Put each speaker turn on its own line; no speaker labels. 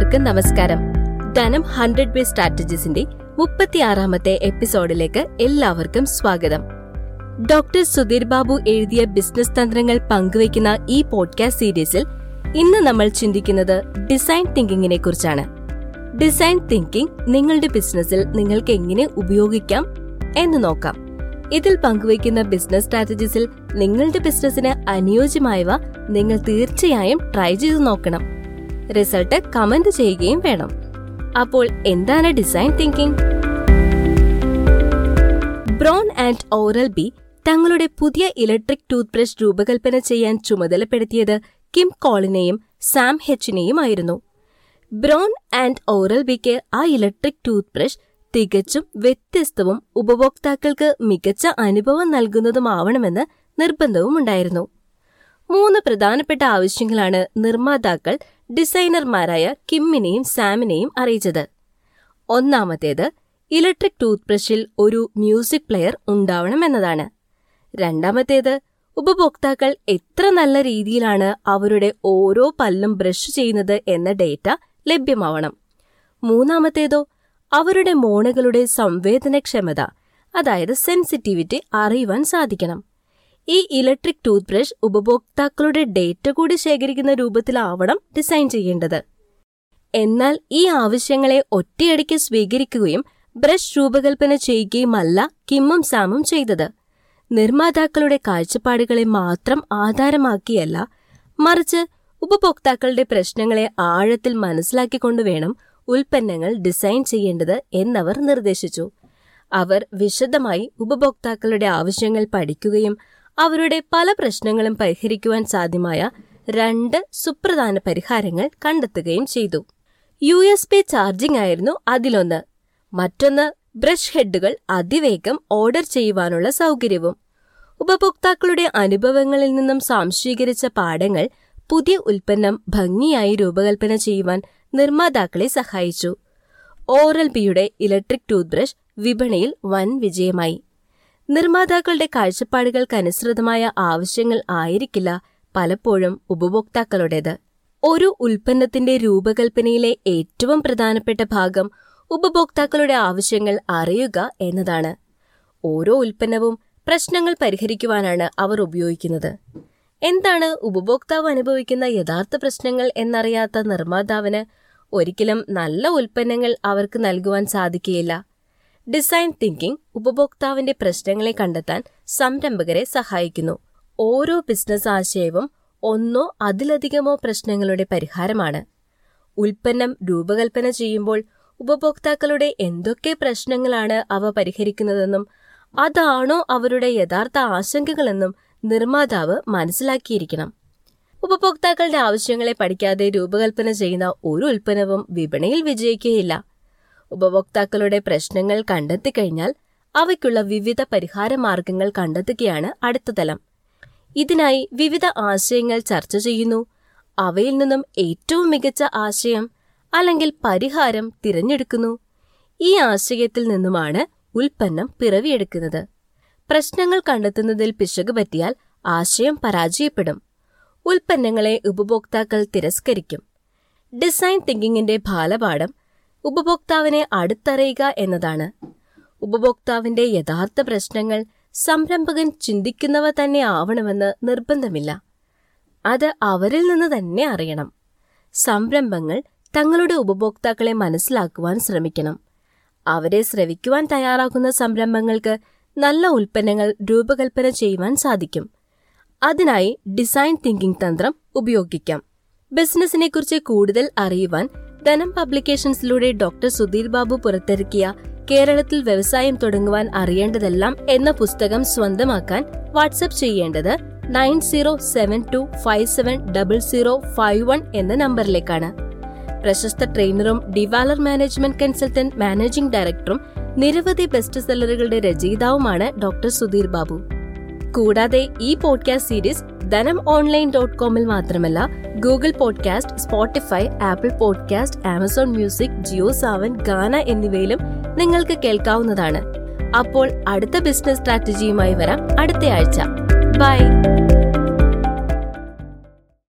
എല്ലാവർക്കും നമസ്കാരം. ധനം ഹൺഡ്രഡ് ബേ സ്ട്രാറ്റജീസിന്റെ മുപ്പത്തിയാറാമത്തെ എപ്പിസോഡിലേക്ക് എല്ലാവർക്കും സ്വാഗതം. ഡോക്ടർ സുധീർ ബാബു എഴുതിയ ബിസിനസ് തന്ത്രങ്ങൾ പങ്കുവയ്ക്കുന്ന ഈ പോഡ്കാസ്റ്റ് സീരീസിൽ ഇന്ന് നമ്മൾ ചിന്തിക്കുന്നത് ഡിസൈൻ തിങ്കിങ്ങിനെ കുറിച്ചാണ്. ഡിസൈൻ തിങ്കിങ് നിങ്ങളുടെ ബിസിനസ്സിൽ നിങ്ങൾക്ക് എങ്ങനെ ഉപയോഗിക്കാം എന്ന് നോക്കാം. ഇതിൽ പങ്കുവയ്ക്കുന്ന ബിസിനസ് സ്ട്രാറ്റജീസിൽ നിങ്ങളുടെ ബിസിനസ്സിന് അനുയോജ്യമായവ നിങ്ങൾ തീർച്ചയായും ട്രൈ ചെയ്തു നോക്കണം. റിസൾട്ട് കമന്റ് ചെയ്യുകയും വേണം. അപ്പോൾ എന്താണ് design thinking Braun and Oral B തങ്ങളുടെ പുതിയ ഇലക്ട്രിക് ടൂത്ത് ബ്രഷ് രൂപകൽപ്പന ചെയ്യാൻ ചുമതലപ്പെടുത്തിയത് കിം കോളിനെയും സാം ഹെച്ചിനെയുമായിരുന്നു ബ്രോൺ ആൻഡ് ഓറൽ ബിക്ക് ആ ഇലക്ട്രിക് ടൂത്ത് ബ്രഷ് തികച്ചും വ്യത്യസ്തവും ഉപഭോക്താക്കൾക്ക് മികച്ച അനുഭവം നൽകുന്നതുമാവണമെന്ന് നിർബന്ധവുമുണ്ടായിരുന്നു. മൂന്ന് പ്രധാനപ്പെട്ട ആവശ്യങ്ങളാണ് നിർമ്മാതാക്കൾ ഡിസൈനർമാരായ കിമ്മിനെയും സാമിനെയും അറിയിച്ചത്. ഒന്നാമത്തേത് ഇലക്ട്രിക് ടൂത്ത് ബ്രഷിൽ ഒരു മ്യൂസിക് പ്ലെയർ ഉണ്ടാവണമെന്നതാണ്. രണ്ടാമത്തേത് ഉപഭോക്താക്കൾ എത്ര നല്ല രീതിയിലാണ് അവരുടെ ഓരോ പല്ലും ബ്രഷ് ചെയ്യുന്നത് എന്ന ഡേറ്റ ലഭ്യമാവണം. മൂന്നാമത്തേതോ അവരുടെ മോണകളുടെ സംവേദനക്ഷമത അതായത് സെൻസിറ്റിവിറ്റി അറിയുവാൻ സാധിക്കണം. ഈ ഇലക്ട്രിക് ടൂത്ത് ബ്രഷ് ഉപഭോക്താക്കളുടെ ഡേറ്റ കൂടി ശേഖരിക്കുന്ന രൂപത്തിലാവണം ഡിസൈൻ ചെയ്യേണ്ടത്. എന്നാൽ ഈ ആവശ്യങ്ങളെ ഒറ്റയടിക്ക് സ്വീകരിക്കുകയും ബ്രഷ് രൂപകൽപ്പന ചെയ്യുകയുമല്ല കിമ്മും സാമും ചെയ്തത്. നിർമ്മാതാക്കളുടെ കാഴ്ചപ്പാടുകളെ മാത്രം ആധാരമാക്കിയല്ല മറിച്ച് ഉപഭോക്താക്കളുടെ പ്രശ്നങ്ങളെ ആഴത്തിൽ മനസ്സിലാക്കിക്കൊണ്ട് വേണം ഉൽപ്പന്നങ്ങൾ ഡിസൈൻ ചെയ്യേണ്ടത് എന്നവർ നിർദ്ദേശിച്ചു. അവർ വിശദമായി ഉപഭോക്താക്കളുടെ ആവശ്യങ്ങൾ പഠിക്കുകയും അവരുടെ പല പ്രശ്നങ്ങളും പരിഹരിക്കുവാൻ സാധ്യമായ രണ്ട് സുപ്രധാന പരിഹാരങ്ങൾ കണ്ടെത്തുകയും ചെയ്തു. യു എസ് പി ചാർജിംഗ് ആയിരുന്നു അതിലൊന്ന്. മറ്റൊന്ന് ബ്രഷ് ഹെഡുകൾ അതിവേഗം ഓർഡർ ചെയ്യുവാനുള്ള സൗകര്യവും. ഉപഭോക്താക്കളുടെ അനുഭവങ്ങളിൽ നിന്നും സാംശീകരിച്ച പാഠങ്ങൾ പുതിയ ഉൽപ്പന്നം ഭംഗിയായി രൂപകൽപ്പന ചെയ്യുവാൻ നിർമ്മാതാക്കളെ സഹായിച്ചു. ഓറൽ ബിയുടെ ഇലക്ട്രിക് ടൂത്ത് ബ്രഷ് വിപണിയിൽ വൻ വിജയമായി. നിർമ്മാതാക്കളുടെ കാഴ്ചപ്പാടുകൾക്കനുസൃതമായ ആവശ്യങ്ങൾ ആയിരിക്കില്ല പലപ്പോഴും ഉപഭോക്താക്കളുടേത്. ഒരു ഉൽപ്പന്നത്തിന്റെ രൂപകൽപ്പനയിലെ ഏറ്റവും പ്രധാനപ്പെട്ട ഭാഗം ഉപഭോക്താക്കളുടെ ആവശ്യങ്ങൾ അറിയുക എന്നതാണ്. ഓരോ ഉൽപ്പന്നവും പ്രശ്നങ്ങൾ പരിഹരിക്കുവാനാണ് അവർ ഉപയോഗിക്കുന്നത്. എന്താണ് ഉപഭോക്താവ് അനുഭവിക്കുന്ന യഥാർത്ഥ പ്രശ്നങ്ങൾ എന്നറിയാത്ത നിർമ്മാതാവിന് ഒരിക്കലും നല്ല ഉൽപ്പന്നങ്ങൾ അവർക്ക് നൽകുവാൻ സാധിക്കുകയില്ല. ഡിസൈൻ തിങ്കിംഗ് ഉപഭോക്താവിന്റെ പ്രശ്നങ്ങളെ കണ്ടെത്താൻ സംരംഭകരെ സഹായിക്കുന്നു. ഓരോ ബിസിനസ് ആശയവും ഒന്നോ അതിലധികമോ പ്രശ്നങ്ങളുടെ പരിഹാരമാണ്. ഉൽപ്പന്നം രൂപകൽപ്പന ചെയ്യുമ്പോൾ ഉപഭോക്താക്കളുടെ എന്തൊക്കെ പ്രശ്നങ്ങളാണ് അവ പരിഹരിക്കുന്നതെന്നും അതാണോ അവരുടെ യഥാർത്ഥ ആശങ്കകളെന്നും നിർമ്മാതാവ് മനസ്സിലാക്കിയിരിക്കണം. ഉപഭോക്താക്കളുടെ ആവശ്യങ്ങളെ പഠിക്കാതെ രൂപകൽപ്പന ചെയ്യുന്ന ഒരു ഉൽപ്പന്നവും വിപണിയിൽ വിജയിക്കുകയില്ല. ഉപഭോക്താക്കളുടെ പ്രശ്നങ്ങൾ കണ്ടെത്തിക്കഴിഞ്ഞാൽ അവയ്ക്കുള്ള വിവിധ പരിഹാര മാർഗങ്ങൾ കണ്ടെത്തുകയാണ് അടുത്ത തലം. ഇതിനായി വിവിധ ആശയങ്ങൾ ചർച്ച ചെയ്യുന്നു. അവയിൽ നിന്നും ഏറ്റവും മികച്ച ആശയം അല്ലെങ്കിൽ പരിഹാരം തിരഞ്ഞെടുക്കുന്നു. ഈ ആശയത്തിൽ നിന്നുമാണ് ഉൽപ്പന്നം പിറവിയെടുക്കുന്നത്. പ്രശ്നങ്ങൾ കണ്ടെത്തുന്നതിൽ പിശക് പറ്റിയാൽ ആശയം പരാജയപ്പെടും. ഉൽപ്പന്നങ്ങളെ ഉപഭോക്താക്കൾ തിരസ്കരിക്കും. ഡിസൈൻ തിങ്കിങ്ങിന്റെ ബാലപാഠം ഉപഭോക്താവിനെ അടുത്തറിയുക എന്നതാണ്. ഉപഭോക്താവിന്റെ യഥാർത്ഥ പ്രശ്നങ്ങൾ സംരംഭകൻ ചിന്തിക്കുന്നവ തന്നെ ആവണമെന്ന് നിർബന്ധമില്ല. അത് അവരിൽ നിന്ന് തന്നെ അറിയണം. സംരംഭങ്ങൾ തങ്ങളുടെ ഉപഭോക്താക്കളെ മനസ്സിലാക്കുവാൻ ശ്രമിക്കണം. അവരെ ശ്രവിക്കുവാൻ തയ്യാറാക്കുന്ന സംരംഭങ്ങൾക്ക് നല്ല ഉൽപ്പന്നങ്ങൾ രൂപകൽപ്പന ചെയ്യുവാൻ സാധിക്കും. അതിനായി ഡിസൈൻ തിങ്കിംഗ് തന്ത്രം ഉപയോഗിക്കാം. ബിസിനസിനെക്കുറിച്ച് കൂടുതൽ അറിയുവാൻ ധനം പബ്ലിക്കേഷൻസിലൂടെ ഡോക്ടർ സുധീർ ബാബു പുറത്തിറക്കിയ കേരളത്തിൽ വ്യവസായം തുടങ്ങുവാൻ അറിയേണ്ടതെല്ലാം എന്ന പുസ്തകം സ്വന്തമാക്കാൻ വാട്സപ്പ് ചെയ്യേണ്ടത് nine zero seven two five seven double zero five one എന്ന നമ്പറിലേക്കാണ്. പ്രശസ്ത ട്രെയിനറും ഡിവാലർ മാനേജ്മെന്റ് കൺസൾട്ടന്റ് മാനേജിംഗ് ഡയറക്ടറും നിരവധി ബെസ്റ്റ് സെല്ലറുകളുടെ രചയിതാവുമാണ് ഡോക്ടർ സുധീർ ബാബു. കൂടാതെ ഈ podcast series Dhanam online dot കോമിൽ മാത്രമല്ല Google podcast Spotify Apple podcast Amazon music Jio Saavn Gaana എന്നിവയിലും നിങ്ങൾക്ക് കേൾക്കാവുന്നതാണ്. അപ്പോൾ അടുത്ത ബിസിനസ് സ്ട്രാറ്റജിയുമായി വരാം അടുത്ത ആഴ്ച. ബൈ